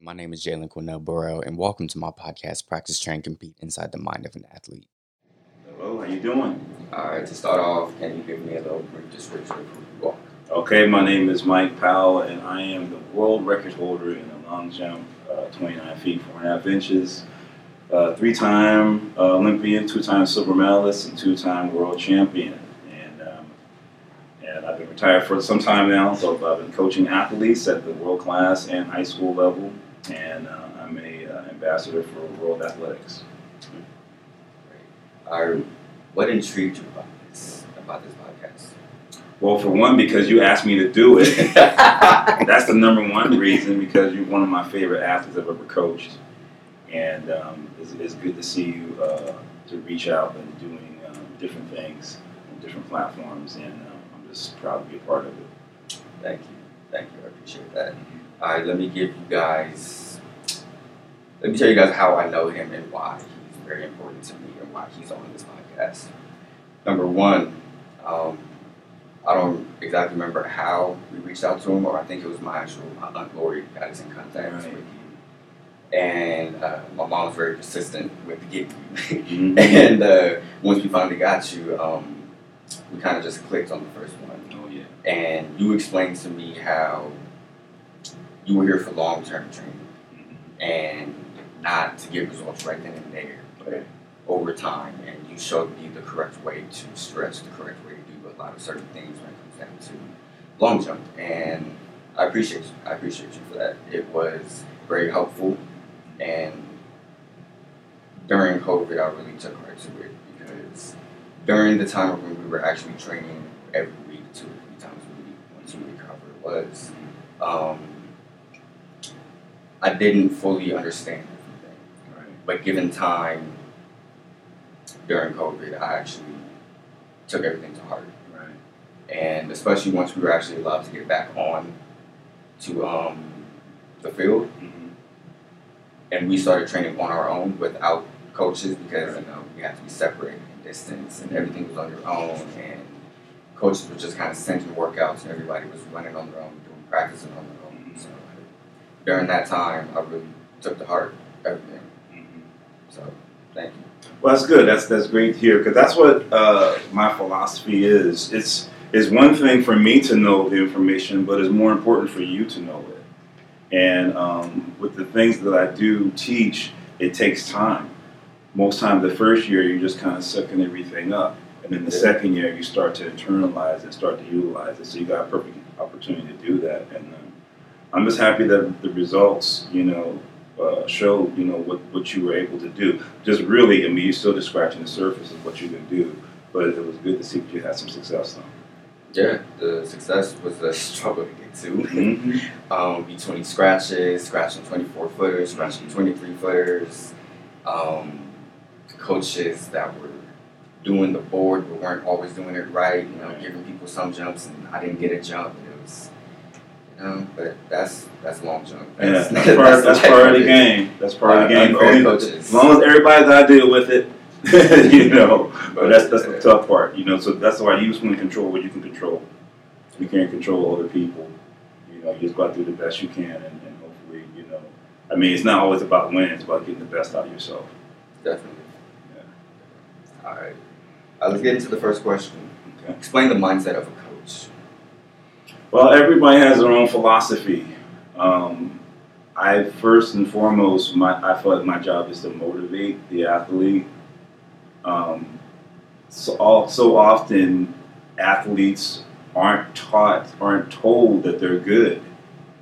My name is Jalen Quinnell Burrell, and welcome to my podcast, Practice, Train, Compete Inside the Mind of an Athlete. Hello, how you doing? All right, to start off, can you give me a little brief description of who you are? Okay, my name is Mike Powell, and I am the world record holder in the long jump, uh, 29 feet, 4.5 inches. Uh, three time uh, Olympian, two time silver medalist, and two time world champion. And, um, and I've been retired for some time now, so I've been coaching athletes at the world class and high school level. And uh, I'm a uh, ambassador for World Athletics. Right, what intrigued you about this, about this podcast? Well, for one, because you asked me to do it. That's the number one reason because you're one of my favorite athletes I've ever coached, and um, it's, it's, good to see you uh, to reach out and doing um, different things on different platforms, and um, I'm just proud to be a part of it. Thank you, thank you, I appreciate that. All right, let me give you guys, let me tell you guys how I know him and why he's very important to me and why he's on this podcast. Number one. Um, I don't exactly remember how we reached out to him, or I think it was my actual my aunt Lori got us in contact Right. with you. And uh, my mom was very persistent with getting you. Mhm. and uh, once we finally got you, um, we kind of just clicked on the first one. Oh yeah. And you explained to me how you were here for long term training and not to get results right then and there, but over time. And you showed me the correct way to stretch, the correct way to do a lot of certain things when it comes down to long jump. And I appreciate you. I appreciate you for that. It was very helpful. And during COVID, I really took heart to it because during the time when we were actually training every week, two or three times a week, once you recover, was um, I didn't fully understand everything. Right. But given time during COVID, I actually took everything to heart. Right. And especially once we were actually allowed to get back on to um, the field, Mhm. and we started training on our own without coaches because you know we had to be separated and distance and everything was on your own and coaches were just kind of sending workouts and everybody was running on their own, doing practicing on their own. During that time, I really took to heart everything. Mhm. So thank you. Well, that's good. That's that's great to hear because that's what uh, my philosophy is. It's it's one thing for me to know the information, but it's more important for you to know it. And um, with the things that I do teach, it takes time. Most time, the first year you're just kind of sucking everything up, and then the second year you start to internalize and start to utilize it. So you got a perfect opportunity to do that. And um, I'm just happy that the results, you know, uh, show you know what, what you were able to do. Just really, I mean, you're still just scratching the surface of what you can do, but it was good to see that you had some success. On. Yeah, the success was a struggle to get to. Mm-hmm. um, between scratches, scratching 24 footers, scratching 23 footers, um, coaches that were doing the board but weren't always doing it right, you know, Right. giving people some jumps and I didn't get a jump. And it was, you know, but that's that's long jump. Yeah, That's, that's part, that's part of the game. That's part of the Uh, game. Only- coaches. As long as everybody's got to deal with it, you know. But that's that's the uh, tough part, you know. So that's why you just want to control what you can control. You can't control other people. You know, you just got to do the best you can, and, and hopefully, you know. I mean, it's not always about winning; it's about getting the best out of yourself. Definitely. Yeah. All right. Uh, let's get into the first question. Okay. Explain the mindset of a. Well, everybody has their own philosophy. Um, I first and foremost, my I feel like my job is to motivate the athlete. Um, so all, so often, athletes aren't taught, aren't told that they're good.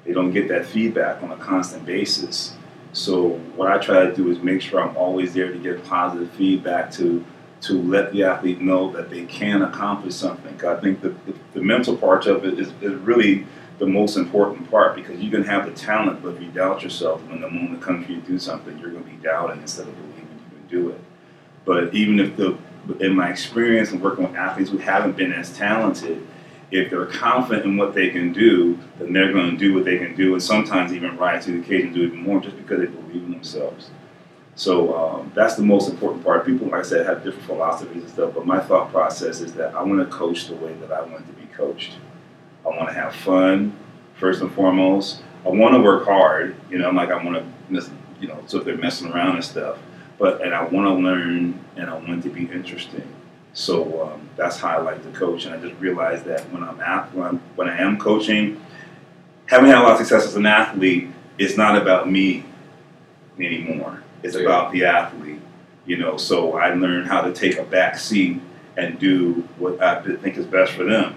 They don't get that feedback on a constant basis. So what I try to do is make sure I'm always there to get positive feedback to to let the athlete know that they can accomplish something. I think the, the, the mental part of it is, is really the most important part because you can have the talent, but if you doubt yourself, when the moment comes for you to do something, you're going to be doubting instead of believing you can do it. But even if the, in my experience and working with athletes who haven't been as talented, if they're confident in what they can do, then they're going to do what they can do, and sometimes even rise to the occasion, and do even more, just because they believe in themselves. So um, that's the most important part. People, like I said, have different philosophies and stuff, but my thought process is that I want to coach the way that I want to be coached. I want to have fun, first and foremost. I want to work hard. You know, I'm like I want to, you know, so if they're messing around and stuff, but and I want to learn and I want to be interesting. So um, that's how I like to coach, and I just realized that when I'm at when, I'm, when I am coaching, having had a lot of success as an athlete, it's not about me anymore. It's Yeah. about the athlete. You know, so I learned how to take a back seat and do what I think is best for them.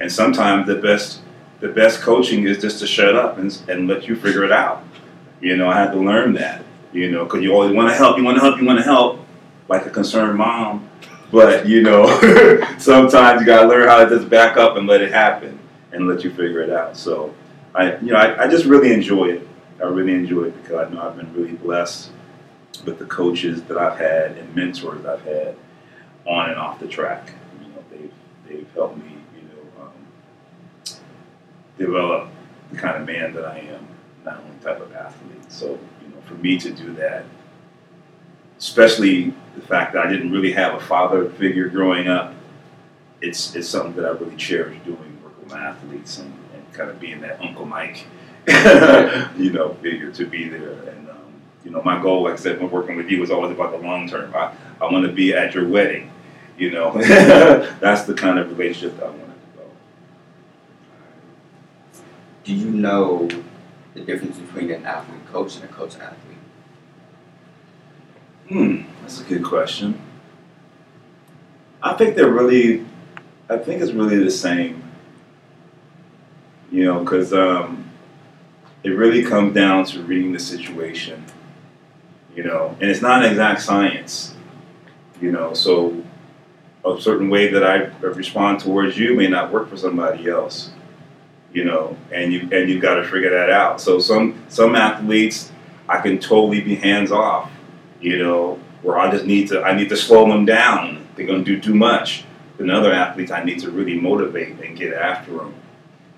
And sometimes the best the best coaching is just to shut up and, and let you figure it out. You know, I had to learn that. You know, because you always want to help, you want to help, you want to help, like a concerned mom. But you know, sometimes you gotta learn how to just back up and let it happen and let you figure it out. So, I you know, I, I just really enjoy it. I really enjoy it because I know I've been really blessed with the coaches that I've had and mentors I've had on and off the track. You know, they've they've helped me, you know, um, develop the kind of man that I am, not only type of athlete. So, you know, for me to do that, especially the fact that I didn't really have a father figure growing up, it's it's something that I really cherish doing, with my athletes and, and kind of being that Uncle Mike, you know, figure to be there. And you know, my goal, like I said, when working with you, was always about the long term. I, I want to be at your wedding. You know, that's the kind of relationship that I want to develop. Do you know the difference between an athlete coach and a coach athlete? Hmm, that's a good question. I think they're really, I think it's really the same. You know, because um, it really comes down to reading the situation. You know, and it's not an exact science. You know, so a certain way that I respond towards you may not work for somebody else. You know, and you and you've got to figure that out. So some some athletes, I can totally be hands off you know, where I just need to I need to slow them down. They're going to do too much. Then other athletes, I need to really motivate and get after them.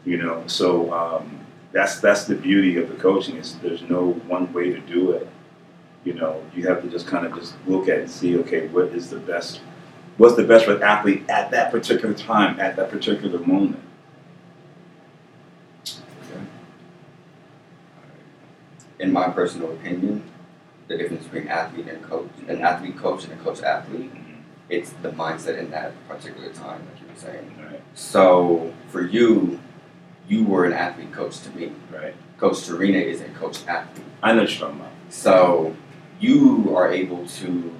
You know, so um, that's that's the beauty of the coaching is there's no one way to do it. You know, you have to just kind of just look at and see, okay, what is the best, what's the best for the athlete at that particular time, at that particular moment. In my personal opinion, the difference between athlete and coach, an athlete coach and a coach athlete, mm-hmm. it's the mindset in that particular time, like you were saying. Right, So for you, you were an athlete coach to me. right. Coach Serena is a coach athlete. I know what you're talking about. So you are able to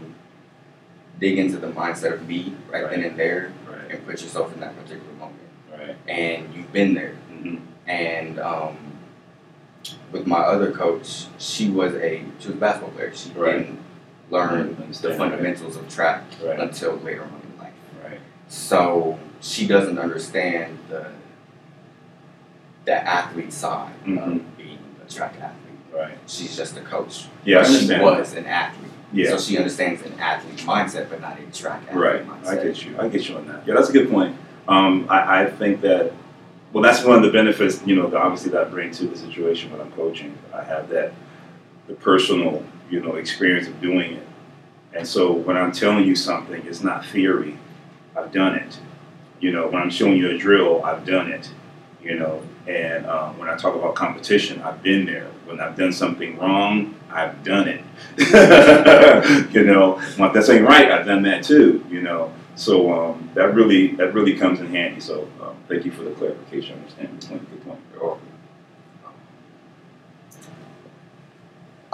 dig into the mindset of me right, then and there Right, and put yourself in that particular moment. right. And you've been there. hmm And um, with my other coach, she was a she was a basketball player. She Right. didn't learn the fundamentals of track Right, until later on in life. right. So she doesn't understand the the athlete side Mhm. of being a track athlete. Right. She's just a coach. Yeah, I she was an athlete. Yeah. So she understands an athlete mindset, but not a track athlete Right, mindset. I get you. I get you on that. Yeah, that's a good point. Um, I, I think that, well, that's one of the benefits, you know, obviously that I bring to the situation when I'm coaching. I have that, the personal, you know, experience of doing it. And so when I'm telling you something, it's not theory. I've done it. You know, when I'm showing you a drill, I've done it. You know, and um, when I talk about competition, I've been there. When I've done something wrong, I've done it. you know, when that's ain't right, I've done that too. You know, so um, that really that really comes in handy. So um, thank you for the clarification. I understand the point. Good point.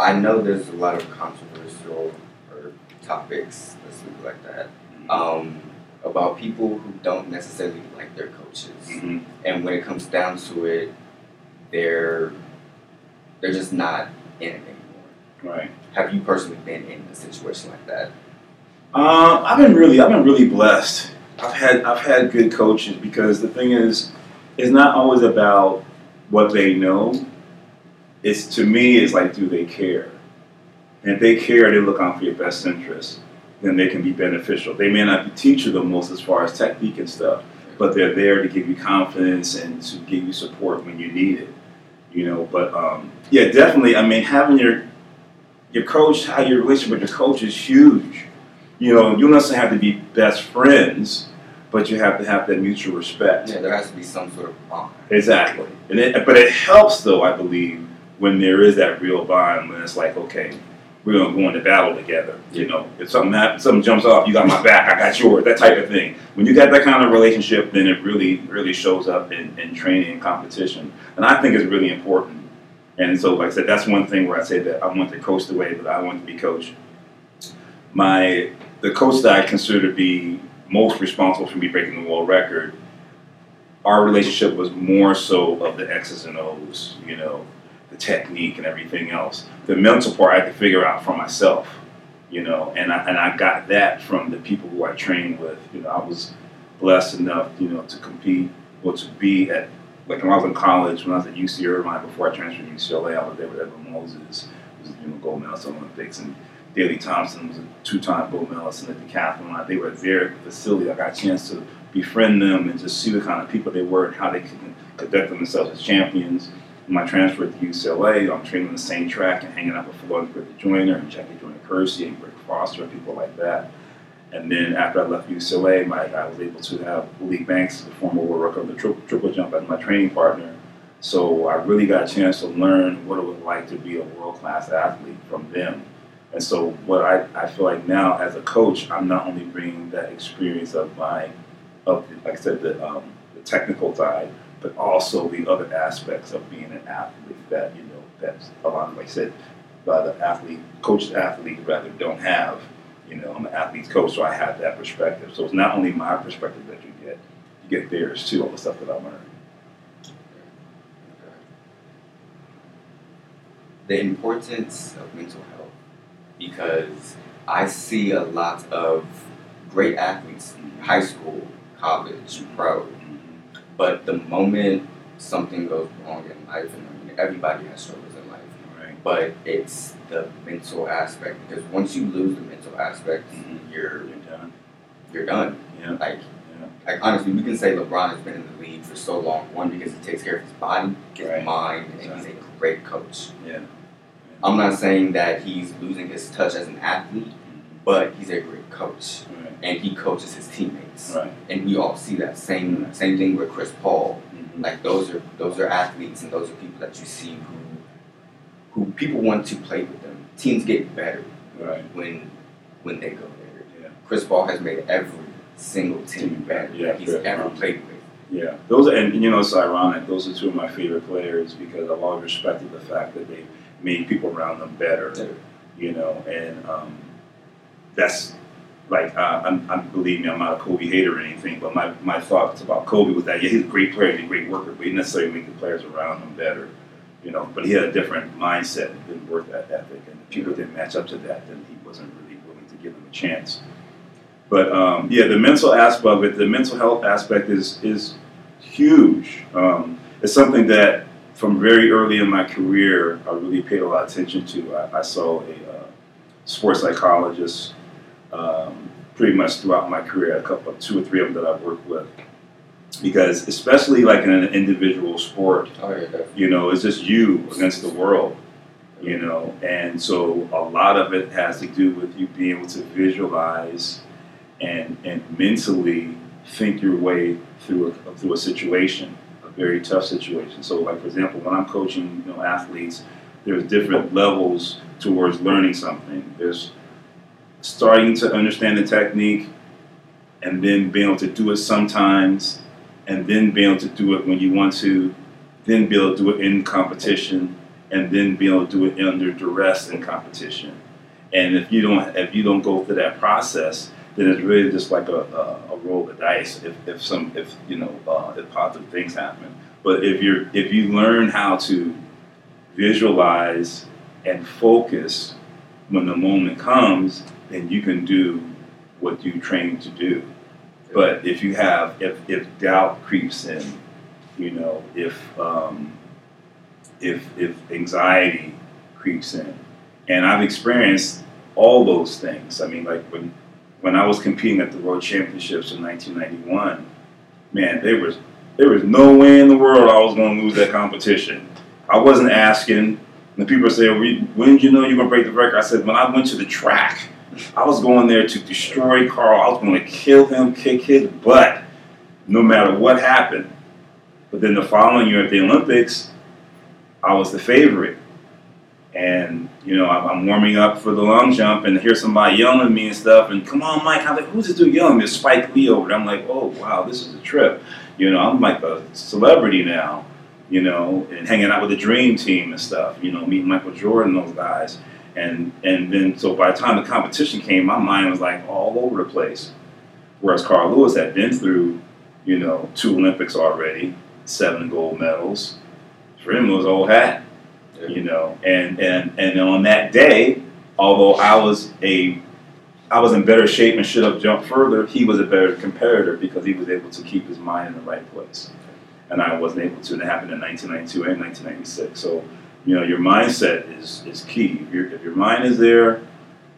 I know there's a lot of controversial or topics, let's like that, um, about people who don't necessarily like their coaches. Mhm. And when it comes down to it, they're they're just not in it anymore. Right. Have you personally been in a situation like that? Um, I've been really, I've been really blessed. I've had, I've had good coaches because the thing is, it's not always about what they know. It's to me, it's like, do they care? And if they care, they look out for your best interest. Then they can be beneficial. They may not teach you the most as far as technique and stuff, but they're there to give you confidence and to give you support when you need it. You know, but um, yeah, definitely. I mean, having your your coach, how your relationship with your coach is huge. You know, you don't necessarily have to be best friends, but you have to have that mutual respect. Yeah, there has to be some sort of bond. Exactly. And it, but it helps though, I believe, when there is that real bond when it's like, okay, we're gonna go into battle together. You know, if something happens, something jumps off, you got my back, I got yours, that type of thing. When you got that kind of relationship, then it really, really shows up in, in training and competition. And I think it's really important. And so, like I said, that's one thing where I say that I want to coach the way that I want to be coached. My the coach that I consider to be most responsible for me breaking the world record, our relationship was more so of the X's and O's, you know, the technique and everything else. The mental part I had to figure out for myself, you know, and I, and I got that from the people who I trained with. You know, I was blessed enough, you know, to compete or to be at, like when I was in college, when I was at UC Irvine before I transferred to UCLA, I was there with Edwin Moses, who was, you know, gold medalist in Olympics, and Daley Thompson was a two-time gold medalist in the decathlon. They were at the facility. I got a chance to befriend them and just see the kind of people they were and how they could conduct themselves as champions. When I transferred to UCLA, I'm training on the same track and hanging out with Florence Griffith Joyner and Jackie Joyner Kersee and Greg Foster and people like that. And then after I left UCLA, my, I was able to have Malik Banks, the former world record of the triple, triple jump, as my training partner. So I really got a chance to learn what it was like to be a world class athlete from them. And so what I, I feel like now as a coach, I'm not only bringing that experience of my, of like I said, the, um, the technical side, but also the other aspects of being an athlete that, you know, that's a lot of, like I said, by the athlete, coached athletes rather don't have. You know, I'm an athlete's coach, so I have that perspective. So it's not only my perspective that you get, you get theirs too, all the stuff that I learned. The importance of mental health because I see a lot of great athletes in high school, college, pro, but the moment something goes wrong in life, and I mean, everybody has struggles in life, Right. but it's the mental aspect because once you lose the mental aspect, Mhm. you're You're done. you're done. Yeah. Like, Yeah. like honestly, we can say LeBron has been in the league for so long. One because he takes care of his body, his Right. mind, and he's a great coach. Yeah. I'm not saying that he's losing his touch as an athlete, but he's a great coach, Right. And he coaches his teammates. Right. And we all see that same same thing with Chris Paul. Mhm. Like those are those are athletes, and those are people that you see who who people want to play with them. Teams get better Right. when when they go there. Yeah. Chris Paul has made every single team better Yeah, that he's ever played with. Yeah, those are, and you know it's ironic. Those are two of my favorite players because I've always respected the fact that they made people around them better. You know, and um, that's like uh, I'm, I'm believe me, I'm not a Kobe hater or anything, but my, my thoughts about Kobe was that yeah, he's a great player, he's a great worker, but he didn't necessarily make the players around him better. You know, but he had a different mindset and work ethic, and if people didn't match up to that, then he wasn't really willing to give them a chance. But um, yeah, the mental aspect of it, the mental health aspect is is huge. Um, it's something that from very early in my career, I really paid a lot of attention to. I, I saw a uh, sports psychologist um, pretty much throughout my career, a couple, two or three of them that I've worked with. Because especially like in an individual sport, Oh yeah, you know, it's just you against the world, you know, and so a lot of it has to do with you being able to visualize and and mentally think your way through a, through a situation, a very tough situation. So, like for example, when I'm coaching, you know, athletes, there's different levels towards learning something. There's starting to understand the technique, and then being able to do it sometimes, and then being able to do it when you want to, then be able to do it in competition, and then be able to do it under duress in competition. And if you don't if you don't go through that process, then it's really just like a, a, a roll of dice. If, if some if you know uh, if positive things happen, but if you're if you learn how to visualize and focus when the moment comes, then you can do what you trained to do. But if you have if, if doubt creeps in, you know, if um, if if anxiety creeps in, and I've experienced all those things. I mean, like when when I was competing at the World Championships in 1991, man, there was there was no way in the world I was going to lose that competition. I wasn't asking. The people say, "When did you know you were going to break the record?" I said, "When I went to the track I was going there to destroy Carl. I was going to kill him, kick his butt, no matter what happened. But then the following year at the Olympics, I was the favorite. And, you know, I'm, warming up for the long jump and hear somebody yelling at me and stuff. And come on, Mike. I'm like, who's this dude yelling? There's Spike Lee over there. I'm like, oh, wow, this is a trip. You know, I'm like a celebrity now, you know, and hanging out with the dream team and stuff, you know, meeting Michael Jordan, those guys. And, and then, so by the time the competition came, my mind was like all over the place. Whereas Carl Lewis had been through, you know, two Olympics already, seven gold medals. For him, was old hat you know and and and on that day although i was a i was in better shape and should have jumped further he was a better competitor because he was able to keep his mind in the right place and i wasn't able to and it happened in 1992 and 1996 so you know your mindset is is key if, your if your mind is there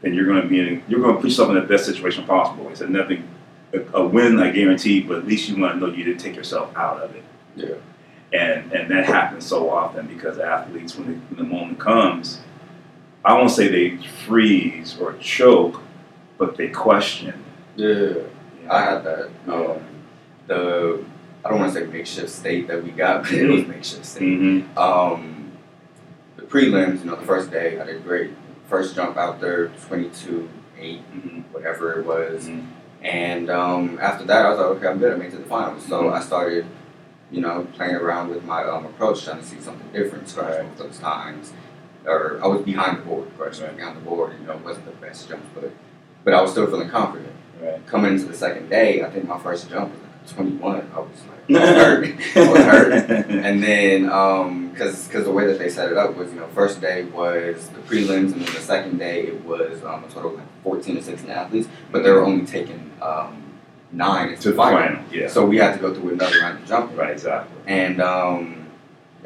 then you're going to be in you're going to put yourself in the best situation possible It's nothing a, a win i guarantee but at least you want to know you didn't take yourself out of it Yeah. and and that happens so often because athletes, when, they, when the moment comes, I won't say they freeze or choke, but they question. Yeah. I had that. Yeah. Um, the I don't want to say makeshift state that we got, but it was makeshift state. Mm-hmm. Um, prelims, you know, the first day I did great. First jump out there, 22, 8, Mm-hmm. whatever it was. Mhm. And um, after that, I was like, okay, I'm good. I made it to the finals. So Mhm. I started, you know, playing around with my um, approach, trying to see something different. Scratch Right. those times. Or I was behind the board, of course, Right. behind the board. You know, it wasn't the best jump, but but I was still feeling confident. Right. Coming into the second day, I think my first jump was like 21. I was like, hurt. I was hurt. And then, because because the way that they set it up was, you know, first day was the prelims, and then the second day it was um, a total of like 14 or 16 athletes, but they were only taking um, nine into to the final. final. Yeah. So we had to go through another round of jumping. right. Exactly. And um,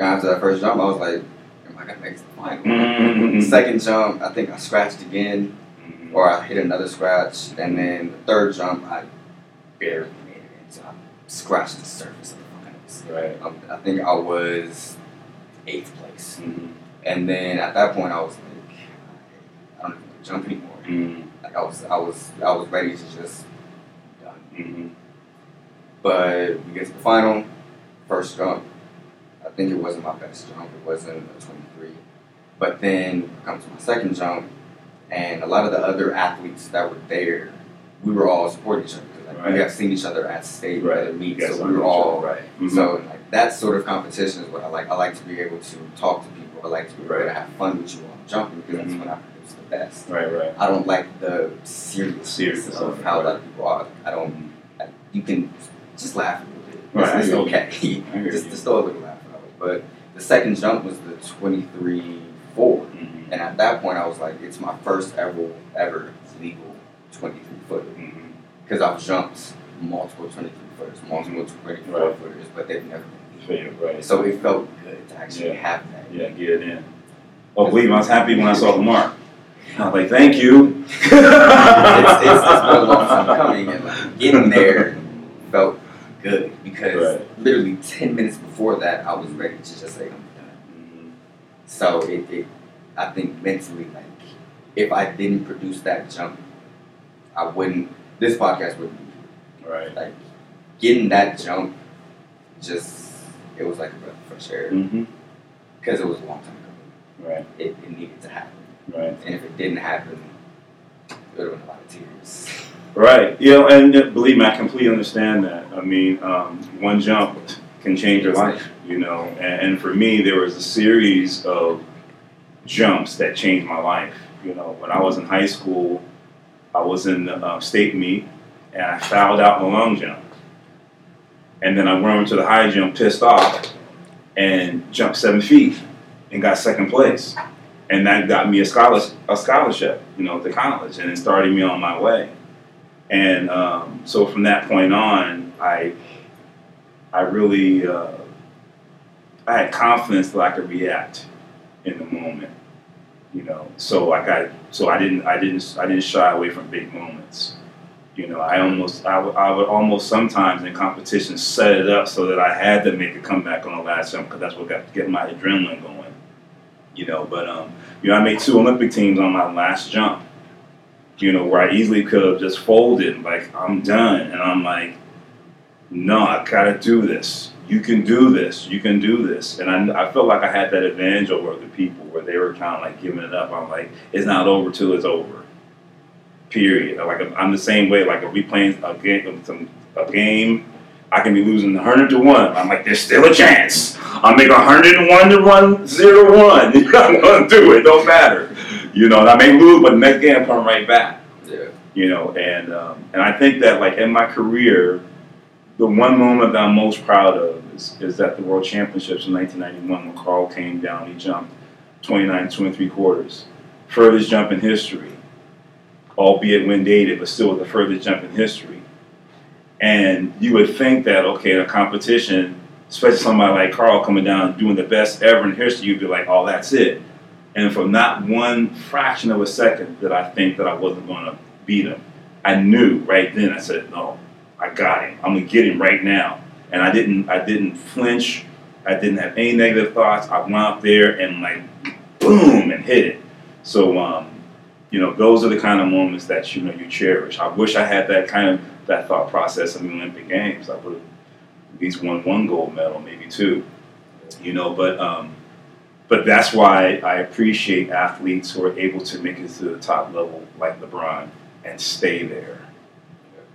after that first jump, I was like, am I going to make the final? Mhm. Second jump, I think I scratched again, Mhm. or I hit another scratch. And then the third jump, I barely made it in. I scratched the surface of the finals. Right. Um, I think I was eighth place. Mhm. And then at that point, I was like, I don't even jump anymore. Mhm. Like I was, I was, I was ready to just done. Mhm. But we get to the final, first jump. I think it wasn't my best jump. It wasn't a 23. But then I come to my second jump, and a lot of the other athletes that were there, we were all supporting each other. Right. We have seen each other at state, Right. Yes, so we were all right. Mhm. So like that sort of competition is what I like. I like to be able to talk to people. I like to be able Right. to have fun with you while I'm jumping because Mhm. that's when I produce the best. Right. Right. I don't like the seriousness Seriousness of how a lot of people are. I don't. I, you can just laugh a little bit. Right, It's, it's okay. Just, just throw a little laugh it. But the second jump was the 23 4. Mhm. And at that point, I was like, it's my first ever, ever legal 23 footer. Mhm. Because I've jumped multiple 23 footers, multiple 24 Right. footers, but they've never been Right. So it felt good to actually Yeah. have that. Yeah, get it in. Oh, believe me, I was happy when I saw the mark. I was like, thank you. it's, it's, it's been a long time coming, and like, getting there felt good because Right. literally 10 minutes before that, I was ready to just say, I'm done. Mhm. So it, it I think mentally, like, if I didn't produce that jump, I wouldn't, this podcast wouldn't be Right. like getting that jump just it was like a breath of fresh air Mm-hmm. because it was a long time coming. Right. It, it needed to happen, Right. and if it didn't happen, it would have been a lot of tears. Right. You know, and uh, believe me, I completely understand that. I mean, um, one jump can change your life. You know, and, and for me, there was a series of jumps that changed my life. You know, when I was in high school, I was in the uh, state meet, and I fouled out my long jump. And then I went to the high jump, pissed off, and jumped seven feet and got second place. And that got me a scholarship, a scholarship, you know, to college, and it started me on my way. And um, so from that point on, I, I really, uh, I had confidence that I could react in the moment, you know. So I got, so I didn't, I didn't, I didn't shy away from big moments. You know, I almost, I would, I would almost sometimes in competition set it up so that I had to make a comeback on the last jump because that's what got get my adrenaline going. You know, but um, you know, I made two Olympic teams on my last jump, you know, where I easily could have just folded, like I'm done, and I'm like, no, I gotta do this. You can do this. You can do this. And I, I felt like I had that advantage over other people where they were kind of like giving it up. I'm like, it's not over till it's over. Period. Like I'm the same way. Like if we playing a game, some a game, I can be losing 100 to one. I'm like, there's still a chance. I'll make 101 to one, zero to one. I'm gonna do it. Don't matter. You know, and I may lose, but next game I'm coming right back. Yeah. You know, and um, and I think that like in my career, the one moment that I'm most proud of is, is the World Championships in 1991 when Carl came down. He jumped 29, 23 quarters, furthest jump in history, albeit when dated, but still the furthest jump in history. And you would think that okay, in a competition, especially somebody like Carl coming down doing the best ever in history, you'd be like, oh, that's it. And for not one fraction of a second that I think that I wasn't going to beat him, I knew right then. I said, no, I got him. I'm gonna get him right now. And I didn't. I didn't flinch. I didn't have any negative thoughts. I went out there and like, boom, and hit it. So, um, you know, those are the kind of moments that you know you cherish. I wish I had that kind of that thought process in the Olympic Games. I would have at least won one gold medal, maybe two. You know, but um, but that's why I appreciate athletes who are able to make it to the top level, like LeBron, and stay there.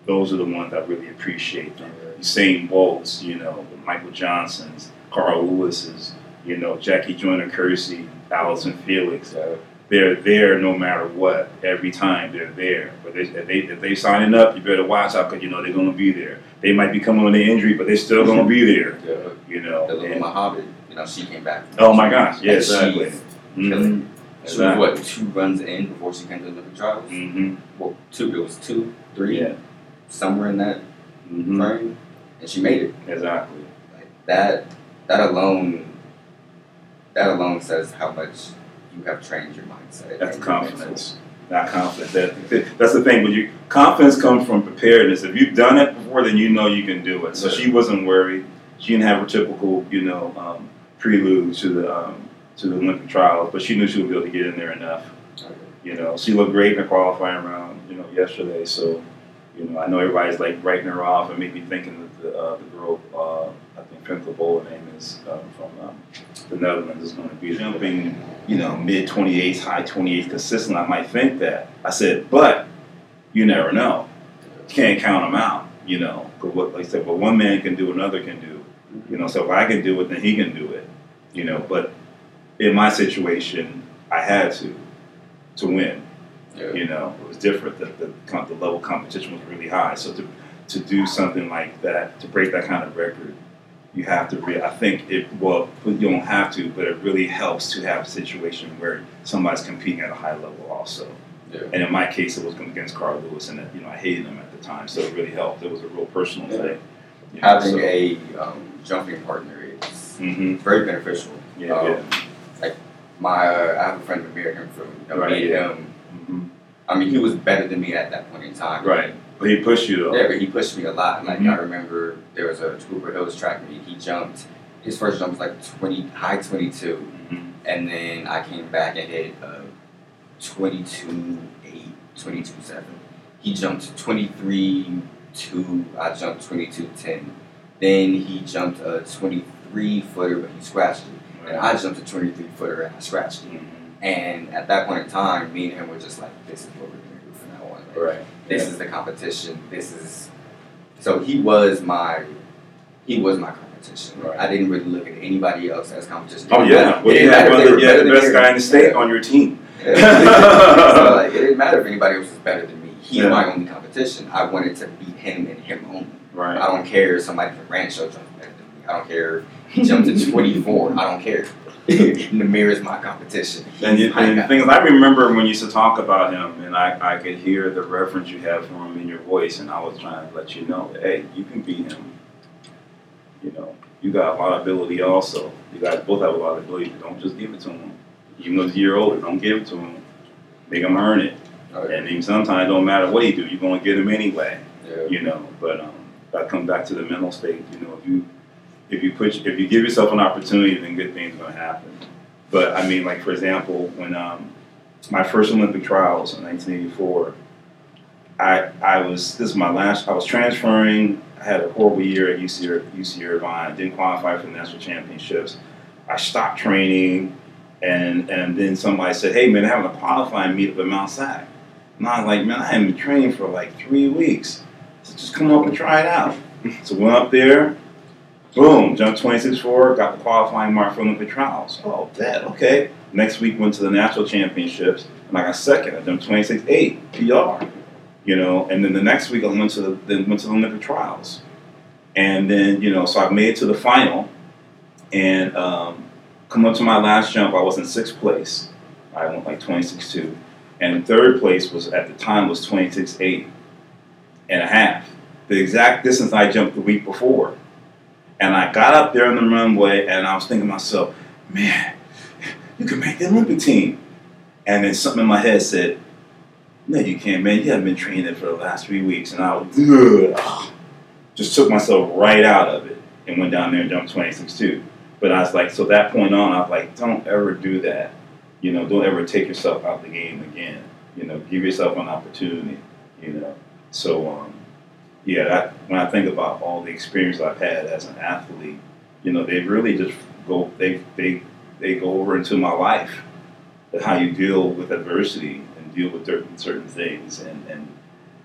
Those are the ones I really appreciate. Them. Usain Bolts, you know, Michael Johnsons, Carl Lewis's, you know, Jackie Joyner Kersee, Allyson Felix. Yeah. They're there no matter what. Every time they're there. But they, if they if they signing up, you better watch out because you know they're going to be there. They might be coming with an injury, but they're still going to be there. Yeah. You know. Dalilah And- Muhammad, you know, she came back. oh my gosh! Yeah, exactly. Mhm. killing. She was what two runs in before she came to the trials. Mhm. Well, two. It was two, three, Yeah. Somewhere in that Mhm. frame, and she made it. Exactly. Like that. That alone. That alone says how much you have trained your mindset. That's confidence. Not confidence. That, that's the thing. When you confidence comes from preparedness. If you've done it before, then you know you can do it. So Yeah. she wasn't worried. She didn't have her typical, you know, um, prelude to the um, to the Olympic trials, but she knew she would be able to get in there enough. You know, she looked great in the qualifying round. You know, yesterday. So, you know, I know everybody's like writing her off and maybe thinking that the uh, the girl, uh, I think Femke Bol, her name is um, from um, the Netherlands, is going to be jumping. You know, mid 28s, high 28s consistent. I might think that. I said, but you never know. You can't count them out. You know, but what like I said, what one man can do, another can do. You know, so if I can do it, then he can do it. You know, but in my situation, I had to to win. Yeah. You know, it was different. The, the, the level of competition was really high. So to, to do something like that, to break that kind of record, you have to really, I think it, well, you don't have to, but it really helps to have a situation where somebody's competing at a high level also. Yeah. And in my case, it was against Carl Lewis, and you know, I hated him at the time, so it really helped. It was a real personal Yeah. thing. You know, Having so- a um, jumping partner is Mhm. very beneficial. Yeah, Um, yeah. My, uh, I have a friend Amir him from you know, Right, yeah. him. Mhm. I mean, he was better than me at that point in time. Right. But he pushed you though. Yeah, but he pushed me a lot. Like Mhm. I remember there was a Cooper Hills track meet. He jumped. His first jump was like twenty, high twenty two, Mhm. and then I came back and hit uh, 22 8, 22 7. He jumped 23 2. I jumped 22 10. Then he jumped a 23 footer, but he scratched it. And I jumped a 23 footer and I scratched it. Mhm. And at that point in time, me and him were just like, this is what we're gonna do from now on. Like, Right. This Yeah. is the competition. This is so he was my he was my competition. Right. I didn't really look at anybody else as competition. Oh yeah, well, you matter had if one they of were the, yeah, the best guy in the state Yeah. on your team. so like, it didn't matter if anybody else was better than me. He's Yeah. my only competition. I wanted to beat him and him only. Right. I don't care if somebody from Rancho jumps better than me. I don't care if he jumped to 24. I don't care. Namir is my competition. And, you, and the guy. thing is, I remember when you used to talk about him, and I, I could hear the reverence you have for him in your voice, and I was trying to let you know, that, hey, you can beat him. You know, you got a lot of ability also. You guys both have a lot of ability. Don't just give it to him. Even though he's a year older, don't give it to him. Make him earn it. Yeah. And even sometimes it don't matter what he do, you're going to get him anyway. Yeah. you know. But um, that comes back to the mental state. You know, if you if you put if you give yourself an opportunity, then good things are going to happen. But I mean, like for example, when um, my first Olympic trials in 1984, I I was this is my last. I was transferring. I had a horrible year at UC UC Irvine. Didn't qualify for the national championships. I stopped training, and and then somebody said, "Hey man, they're having a qualifying meet up at Mount Sac." And I was like, "Man, I haven't been training for like three weeks. So just come up and try it out." So went up there. Boom, jumped 26-4, got the qualifying mark for Olympic trials. Oh, that, okay. Next week went to the national championships, and I got second. I jumped 26-8, PR. You know, and then the next week I went to the then went to the Olympic trials. And then, you know, so I made it to the final and um, come up to my last jump, I was in sixth place. I went like 26-2. And third place was at the time was 26.8 and a half. The exact distance I jumped the week before. And I got up there on the runway and I was thinking to myself, man, you can make the Olympic team. And then something in my head said, no, you can't, man. You haven't been training for the last three weeks. And I was, ugh, just took myself right out of it and went down there and jumped 26.2. But I was like, so that point on, I was like, don't ever do that. You know, don't ever take yourself out of the game again. You know, give yourself an opportunity. You know, so um, yeah, that, when I think about all the experience I've had as an athlete, you know, they really just go they they they go over into my life, how you deal with adversity and deal with certain certain things and and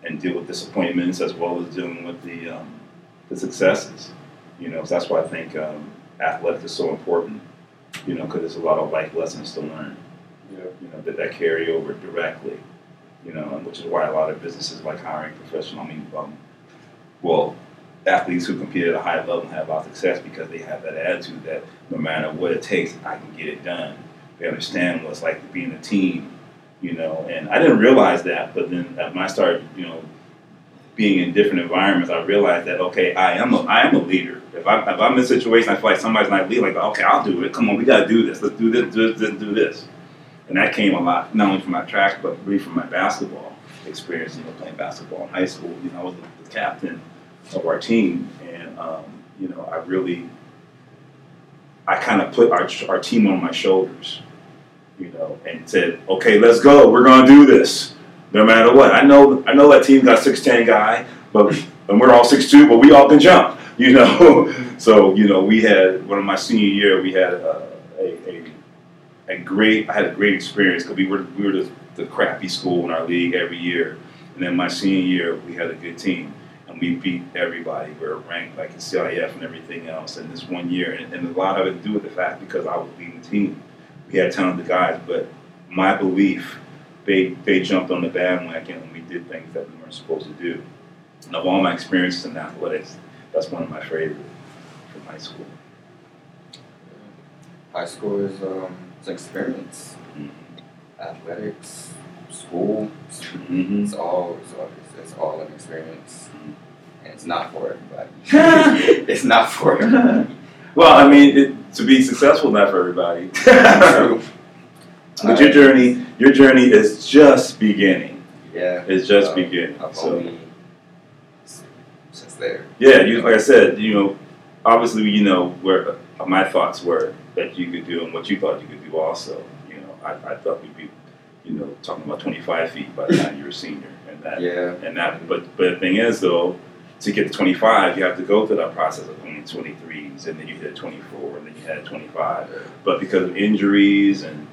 and deal with disappointments as well as dealing with the um, the successes. You know, so that's why I think um, athletics is so important. You know, because there's a lot of life lessons to learn. Yeah. You know, that that carry over directly. You know, and which is why a lot of businesses like hiring professional. I mean, um, well, athletes who compete at a high level and have a lot of success because they have that attitude that no matter what it takes, I can get it done. They understand what it's like to be in a team, you know. And I didn't realize that, but then uh, when I started, you know, being in different environments, I realized that okay, I am a I am a leader. If I if I'm in a situation, I feel like somebody's not leading, like okay, I'll do it. Come on, we got to do this. Let's do this, do this, do this. And that came a lot, not only from my track, but really from my basketball experience. You know, playing basketball in high school. You know, I was the captain of our team, and um, you know, I really, I kind of put our our team on my shoulders, you know, and said, okay, let's go. We're gonna do this, no matter what. I know, I know that team got six ten guy, but and we're all six two, but we all can jump, you know. so you know, we had one of my senior year, we had a a, a, a great, I had a great experience because we were we were the, the crappy school in our league every year, and then my senior year, we had a good team and we beat everybody. We were ranked like in CIF and everything else. And this one year, and, and a lot of it to do with the fact because I was leading the team. We had talented guys, but my belief, they they jumped on the bandwagon and we did things that we weren't supposed to do. And of all my experiences in athletics, that's one of my favorite from high school. High school is um, it's an experience. Athletics, school, Mm-hmm. it's all it's all, it's, all an experience, and it's not for everybody. it's not for everybody. Well, I mean, it, to be successful, not for everybody. True. but your journey, your journey is just beginning. Yeah. It's just uh, beginning. I've So. only it's just there. Yeah, you like I said, you know, obviously, you know, where uh, my thoughts were that you could do and what you thought you could do also. You know, I, I thought we'd be, you know, talking about 25 feet by the time you were a senior, and that, Yeah. and that. But but the thing is, though, to get to 25, you have to go through that process of going 23s, and then you hit 24, and then you had 25. But because of injuries and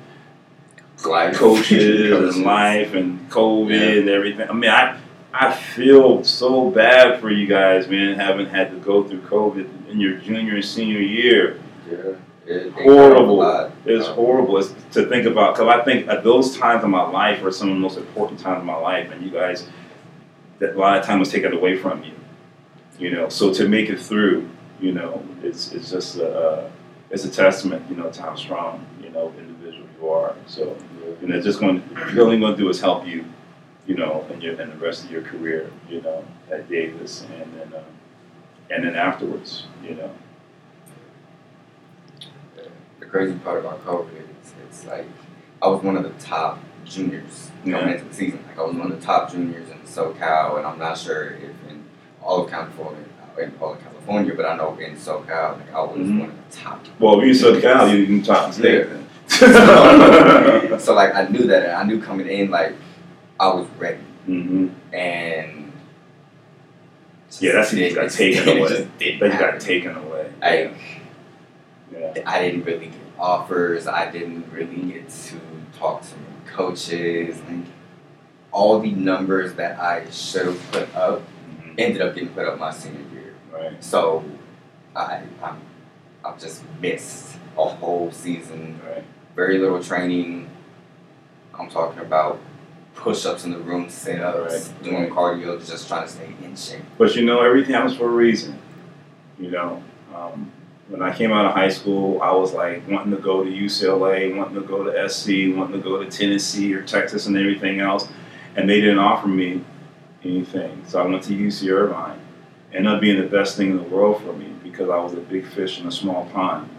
Life. coaches and life and COVID and everything. I mean, I I feel so bad for you guys, man, having had to go through COVID in your junior and senior year. Yeah. It, it Horrible. It's Um, horrible it's to think about because I think at those times in my life were some of the most important times in my life, and you guys, that a lot of time was taken away from you. You know, so to make it through, you know, it's it's just a, uh, it's a testament, you know, to how strong you know individual you are. So. And it's just going, you're only going to do is help you, you know, in your in the rest of your career, you know, at Davis, and then um, and then afterwards, you know. The crazy part about COVID is it's like I was one of the top juniors coming Yeah. into the season. Like I was one of the top juniors in SoCal, and I'm not sure if in all of California, in all of California, but I know in SoCal, like I was Mhm. one of the top. Well, if you're in SoCal, you can talk to state. so like I knew that, and I knew coming in, like I was ready. Mm-hmm. and Yeah, that's it- got taken it away. They got taken away. Like Yeah. I didn't really get offers. I didn't really get to talk to coaches. Like all the numbers that I should have put up. Ended up getting put up my senior year. Right. So I I'm I've just missed a whole season. Right. Very little training. I'm talking about push-ups in the room, sit-ups, Right, doing cardio, just trying to stay in shape. But you know, everything happens for a reason. You know, um, when I came out of high school, I was like wanting to go to UCLA, wanting to go to SC, wanting to go to Tennessee or Texas and everything else, and they didn't offer me anything. So I went to UC Irvine. Ended up being the best thing in the world for me because I was a big fish in a small pond.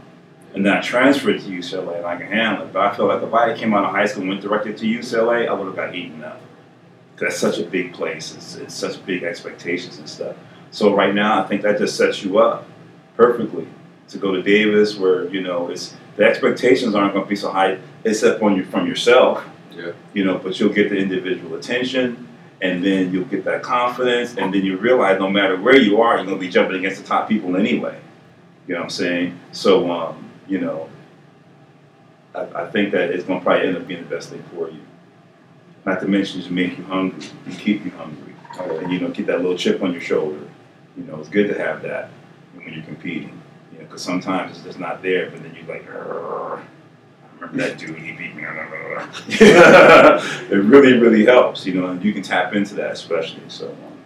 And then I transferred to UCLA and I can handle it. But I feel like if I came out of high school and went directly to UCLA, I would have got eaten up. 'Cause that's such a big place. It's, it's such big expectations and stuff. So right now, I think that just sets you up perfectly to go to Davis, where you know it's the expectations aren't going to be so high, except on you from yourself. Yeah. You know, but you'll get the individual attention, and then you'll get that confidence, and then you realize no matter where you are, you're to be jumping against the top people anyway. You know what I'm saying? So, um, you know, I, I think that it's to probably end up being the best thing for you. Not to mention, just make you hungry and keep you hungry and you know keep that little chip on your shoulder. You know, it's good to have that when you're competing. You know, because sometimes it's just not there, but then you're like, "Arr, I remember that dude, he beat me. it really, really helps. You know, and you can tap into that especially. So, um,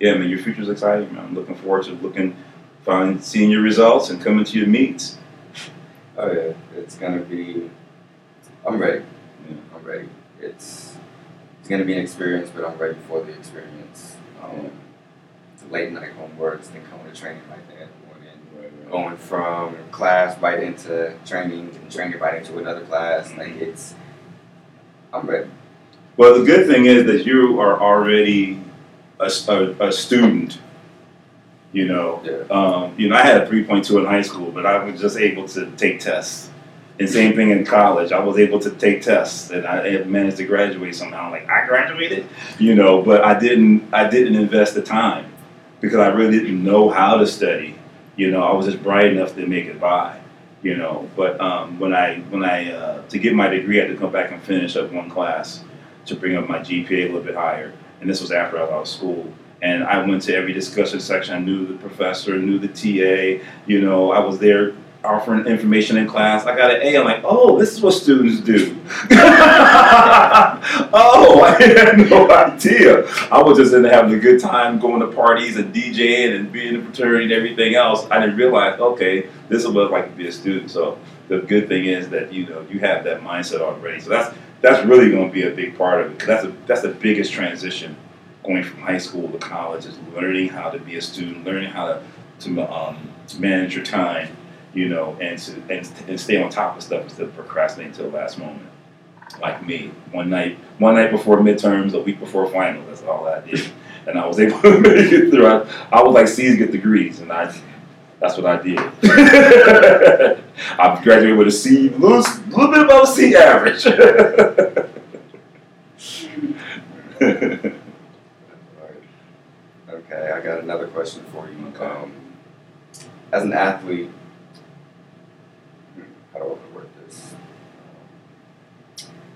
yeah, man, your future's exciting. Man. I'm looking forward to looking, finding, seeing your results and coming to your meets. Oh yeah, it's gonna be. I'm ready. Yeah. I'm ready. It's it's gonna be an experience, but I'm ready for the experience. Um, the late night homeworks, then coming to training like that, going from class right into training, and training right into another class. Like it's, I'm ready. Well, the good thing is that you are already a, a, a student. You know, Yeah. um, you know, I had a three point two in high school, but I was just able to take tests. And same thing in college, I was able to take tests, and I managed to graduate somehow. Like I graduated, you know, but I didn't. I didn't invest the time because I really didn't know how to study. You know, I was just bright enough to make it by. You know, but um, when I when I uh, to get my degree, I had to come back and finish up one class to bring up my GPA a little bit higher. And this was after I was out of school. And I went to every discussion section. I knew the professor, knew the TA. You know, I was there offering information in class. I got an A. I'm like, oh, this is what students do. oh, I had no idea. I was just in there having a good time, going to parties and DJing and being in a fraternity and everything else. I didn't realize, okay, this is what it's like to be a student. So the good thing is that you know you have that mindset already. So that's that's really going to be a big part of it. 'cause that's a, that's the biggest transition going from high school to college is learning how to be a student, learning how to to, um, to manage your time, you know, and to and, and stay on top of stuff instead of procrastinating until the last moment. Like me, one night, one night before midterms, a week before finals, that's all I did, and I was able to make it through. I, I was like C's get degrees, and I that's what I did. I graduated with a C, a little, little bit above C average. Okay, I got another question for you. Okay. Um, as an athlete, how do I word this?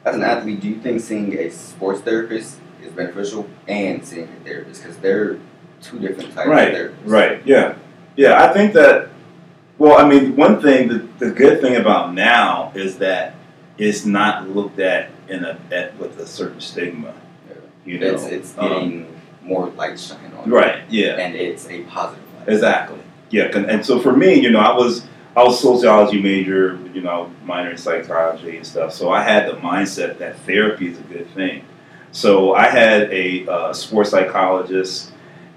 As an athlete, do you think seeing a sports therapist is beneficial and seeing a therapist? Because they're two different types Right, of therapists. Right. Yeah. Yeah. I think that. Well, I mean, one thing, the, the good thing about now is that it's not looked at in a at, with a certain stigma. Yeah. You know, It's, it's Um, getting more light shine on it. right. Yeah. And it's a positive light. Exactly. Yeah. And so for me, you know, I was I was sociology major, you know, minor in psychology and stuff. So I had the mindset that therapy is a good thing. So I had a uh, sports psychologist,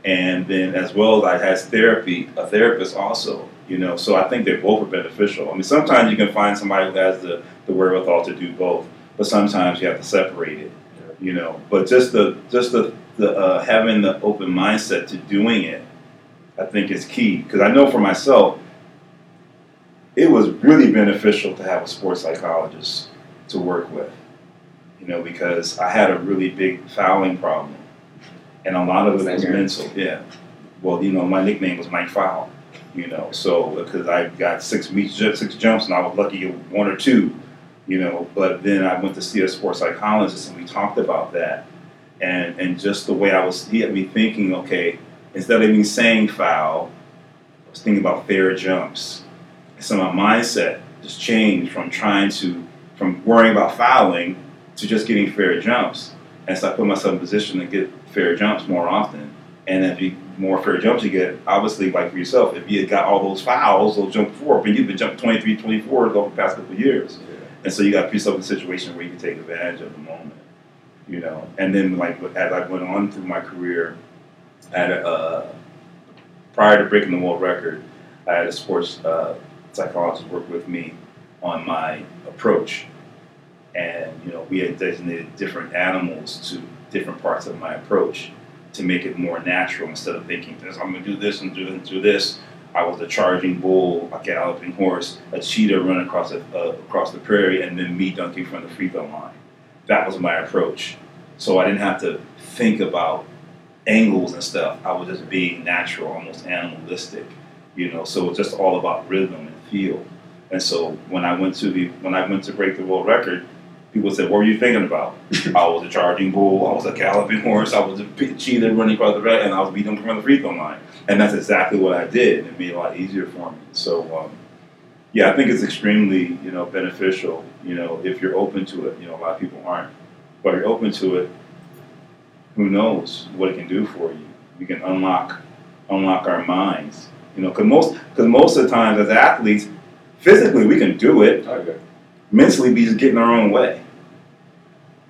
and then as well as I had therapy, a therapist also. You know, so I think they both are beneficial. I mean, sometimes you can find somebody who has the, the wherewithal to do both, but sometimes you have to separate it. You know, but just the just the the uh, having the open mindset to doing it, I think is key. Because I know for myself, it was really beneficial to have a sports psychologist to work with. you know, because I had a really big fouling problem, and a lot of it was mental. Yeah. Well, you know, my nickname was Mike Foul. You know, so because I got six meets, six jumps, and I was lucky one or two. You know, but then I went to see a sports psychologist, and we talked about that, and and just the way I was, he had me thinking, okay, instead of me saying foul, I was thinking about fair jumps. So my mindset just changed from trying to, from worrying about fouling to just getting fair jumps. And so I put myself in a position to get fair jumps more often. And if you more fair jumps you get, obviously, like for yourself, if you had got all those fouls, those jump four, but you've been jumping 23, 24 over the past couple of years. And so you got to put yourself in a situation where you can take advantage of the moment, you know. And then, like as I went on through my career, I had a, uh, prior to breaking the world record, I had a sports uh, psychologist work with me on my approach, and you know we had designated different animals to different parts of my approach to make it more natural instead of thinking I'm to do this and do this and do this. I was a charging bull, a galloping horse, a cheetah running across the uh, across the prairie, and then me dunking from the free throw line. That was my approach. So I didn't have to think about angles and stuff. I was just being natural, almost animalistic, you know. So it's just all about rhythm and. And so when I went to the when I went to break the world record, people said, "What were you thinking about?" I was a charging bull. I was a galloping horse. I was a big cheetah running across the red, and I was beating them from the free throw line. And that's exactly what I did. It made it a lot easier for me. So, um, yeah, I think it's extremely you know beneficial. You know, if you're open to it. You know, a lot of people aren't, but if you're open to it. Who knows what it can do for you? We can unlock unlock our minds. You know, because most because most of the times as athletes, physically we can do it Okay. mentally we just get in our own way.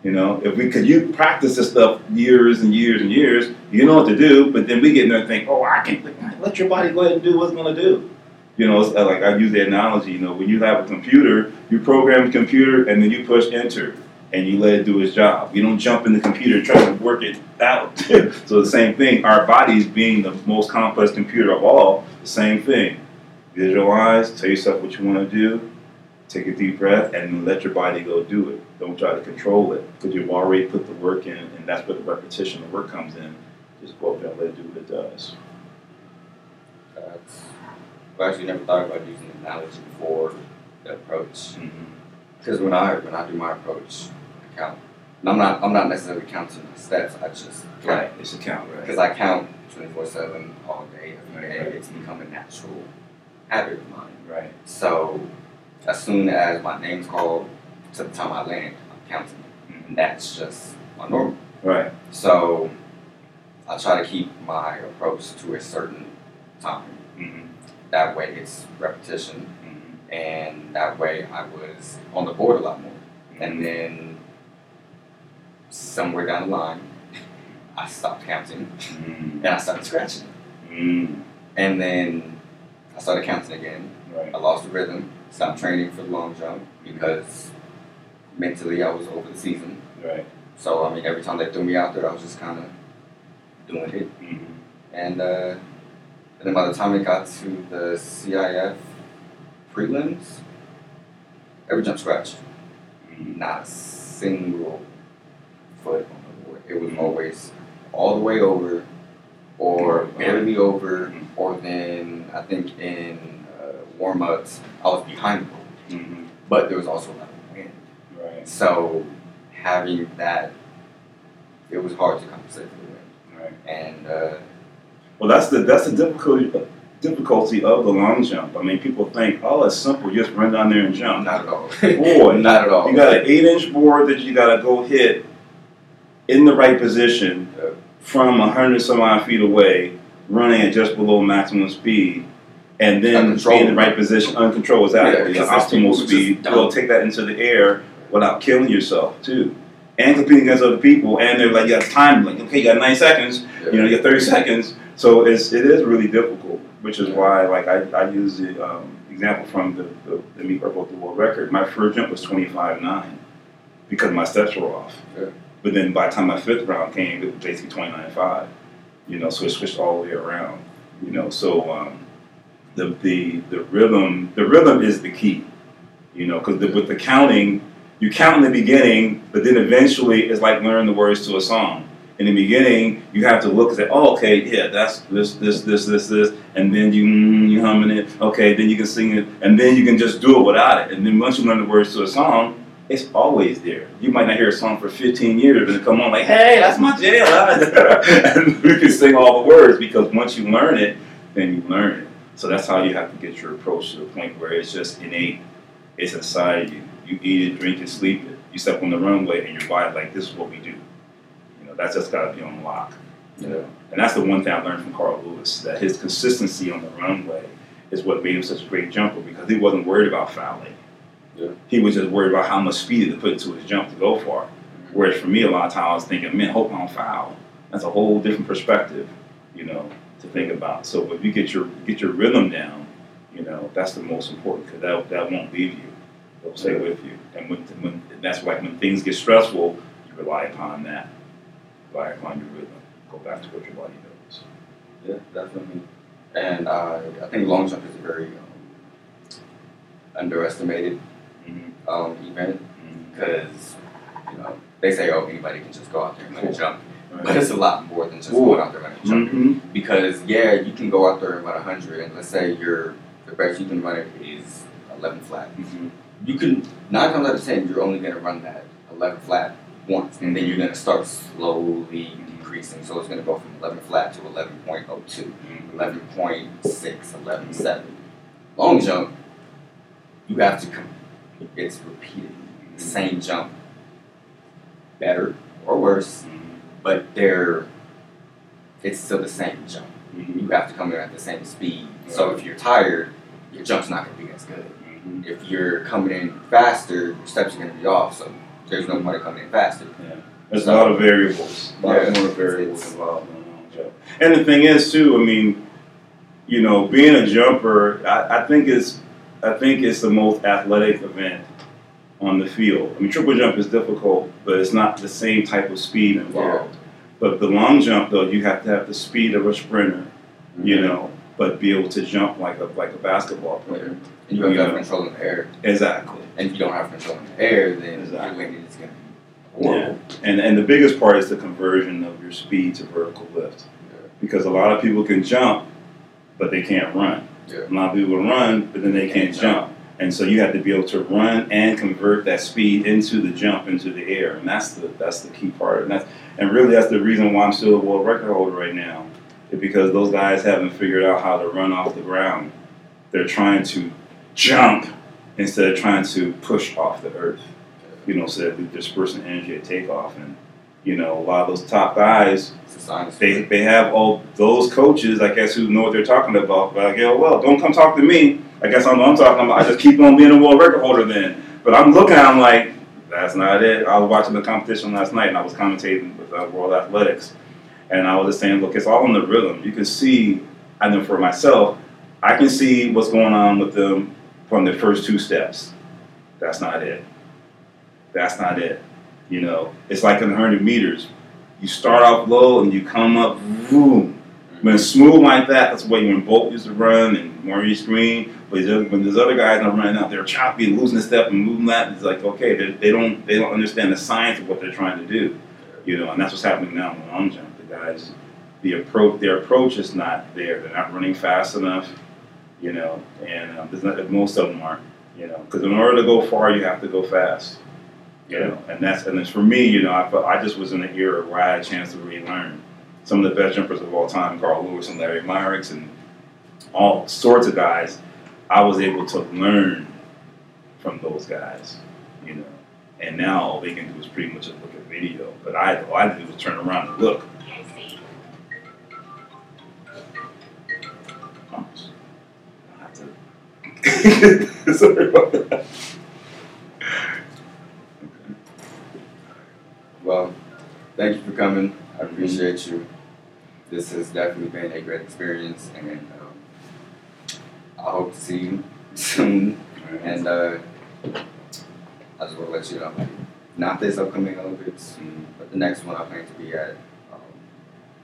You know, if we could you practice this stuff years and years and years, you know what to do, but then we get in there and think, oh, I can let your body go ahead and do what's going to do. You know, it's like I use the analogy. You know, when you have a computer, you program the computer and then you push enter and you let it do its job. You don't jump in the computer trying to work it out. so the same thing. Our bodies being the most complex computer of all, the same thing. Visualize, tell yourself what you want to do, take a deep breath, and let your body go do it. Don't try to control it because you've already put the work in, and that's where the repetition of work comes in. Just go up there and let it do what it does. That's, I've actually never thought about using an analogy before the approach. Mm-hmm. Because when I when I do my approach, count. And I'm not I'm not necessarily counting the steps. I just count It's a count, right? because I count 24 seven all day every day. Right, right. It's become a natural habit of mine. Right. So as soon as my name's called to the time I land, I'm counting. Mhm. And that's just my normal. Right. So I try to keep my approach to a certain time. Mm-hmm. That way it's repetition Mm-hmm. and that way I was on the board a lot more. And then somewhere down the line, I stopped counting Mm-hmm. and I started scratching. Mm-hmm. And then I started counting again. Right. I lost the rhythm, stopped training for the long jump because mentally I was over the season. Right. So I mean, every time they threw me out there, I was just kind of doing it. Mm-hmm. And uh, and then by the time it got to the CIF prelims, every jump scratch, not a single foot on the board. It was always all the way over, or barely over, or then I think in uh, warm ups I was behind the board, Mm-hmm. but there was also a lot of wind. Right. So having that, it was hard to compensate for the wind. Right. And uh, Well, that's the that's the difficulty difficulty of the long jump. I mean, people think, oh, it's simple, you just run down there and jump. not at all. Boy, not at all. You got an eight inch board that you got to go hit in the right position from a hundred some odd feet away, running at just below maximum speed, and then be in the right position, uncontrolled, exactly, Yeah, the because there's people optimal speed. You'll take that into the air without killing yourself too, and competing against other people. And they're like, you got time, like, okay, you got nine seconds, Yeah. you know, you got 30 seconds. So it's, it is really difficult, which is why, like, I, I use the um, example from the, the, the meet where I broke the world record. My first jump was 25.9 because my steps were off. Yeah. But then by the time my fifth round came, it was basically 29.5, you know, so it switched all the way around, you know. So um, the, the, the rhythm, the rhythm is the key, you know, because with the counting, you count in the beginning, but then eventually it's like learning the words to a song. In the beginning, you have to look and say, "Oh, okay, yeah, that's this, this, this, this, this," and then you mm, you humming it. Okay, then you can sing it, and then you can just do it without it. And then once you learn the words to a song, it's always there. You might not hear a song for 15 years, but it come on like, "Hey, that's my jam," and you can sing all the words because once you learn it, then you learn it. So that's how you have to get your approach to the point where it's just innate. It's inside you. You eat it, drink it, sleep it. You step on the runway, and your body like, "This is what we do." You know, that's just got to be on lock. You know, and that's the one thing I learned from Carl Lewis that his consistency on the runway is what made him such a great jumper because he wasn't worried about fouling. Yeah. He was just worried about how much speed to put into his jump to go far. Whereas for me, a lot of times I was thinking, man, hope I don't foul. That's a whole different perspective, you know, to think about. So if you get your get your rhythm down, you know, that's the most important because that, that won't leave you. It'll stay with you. And when, when that's why when things get stressful, you rely upon that. Rely upon your rhythm. Go back to what your body knows. Yeah, definitely. And uh, I think long jump is a very um, underestimated. Um, event because you know they say oh anybody can just go out there and let a jump, but it's a lot more than just Ooh. going out there and let a jump. Mm-hmm. Because yeah, you can go out there and run hundred, and let's say your the best you can run it is eleven flat. Mm-hmm. You can nine times out of ten you're only gonna run that eleven flat once, and then you're gonna start slowly decreasing. So it's gonna go from eleven flat to eleven point oh two. 11.6, 11.7. Long jump, you have to come, it's repeated. The same jump, better or worse, but they're, it's still the same jump. You have to come in at the same speed. So if you're tired, your jump's not going to be as good. If you're coming in faster, your steps are going to be off. So there's no point in coming in faster. Yeah. There's a lot of variables, a lot Yeah, more variables it's- involved in a long. And the thing is, too, I mean, you know, being a jumper, I, I think is, I think it's the most athletic event on the field. I mean, triple jump is difficult, but it's not the same type of speed involved. But the long jump, though, you have to have the speed of a sprinter, mm-hmm. you know, but be able to jump like a like a basketball player. And you have to have Yeah. control in the air. Exactly. And if you don't have control in the air, then Exactly. your is going to be horrible. And and the biggest part is the conversion of your speed to vertical lift. Because a lot of people can jump, but they can't run. Yeah. A lot of people run, but then they can't jump. And so you have to be able to run and convert that speed into the jump into the air, and that's the that's the key part. And that's and really that's the reason why I'm still a world record holder right now, is because those guys haven't figured out how to run off the ground. They're trying to jump instead of trying to push off the earth. You know, so that we disperse the energy at takeoff. And you know, a lot of those top guys they, they have all those coaches, I guess, who know what they're talking about. But I go, well, don't come talk to me. I guess I know what I'm talking about. I just keep on being a world record holder then. But I'm looking, at I'm like, that's not it. I was watching the competition last night and I was commentating with uh, World Athletics. And I was just saying, look, it's all in the rhythm. You can see, I know for myself, I can see what's going on with them from the first two steps. That's not it. That's not it. You know, it's like in 100 meters. You start off low and you come up, boom. When it's smooth like that, that's the way when Bolt used to run and Maurice Greene. But when there's other guys are running out there choppy and losing a step and moving that, it's like okay, they, they don't they don't understand the science of what they're trying to do, you know. And that's what's happening now in long jump. The guys, the approach, their approach is not there. They're not running fast enough, you know. And um, not, most of them aren't, you know. Because in order to go far, you have to go fast. You know, and that's and it's for me, you know, I felt I just was in an era where I had a chance to relearn. Some of the best jumpers of all time, Carl Lewis and Larry Myricks and all sorts of guys, I was able to learn from those guys, you know. And now all they can do is pretty much look at video. But I all I had to do was turn around and look. I have to- appreciate you. This has definitely been a great experience, and um, I hope to see you soon. And uh, I just want to let you know, not this upcoming Olympics, but the next one I plan to be at. Um,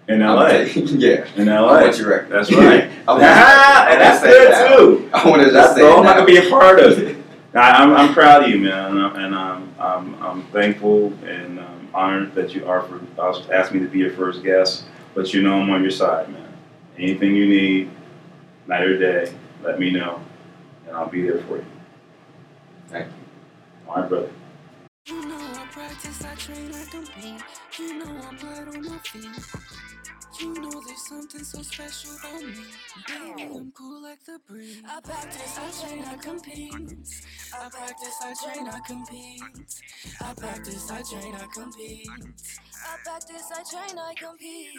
In LA. yeah. In I LA. want you recommend. That's right. I and that's good that. too. I want to just say the I'm not gonna be a part of it. I, I'm, I'm proud of you, man, and I'm, and I'm, I'm, I'm thankful and um, honored that you are for uh, asked me to be your first guest. But you know I'm on your side, man. Anything you need, night or day, let me know, and I'll be there for you. Thank you. All right, brother. You know I practice, I train, I compete. You know I'm hard on my feet. You know there's something so special about me. Baby, I'm cool like the breeze. I practice, I train, I compete. I practice, I train, I compete. I practice, I train, I compete. I practice, I train, I compete.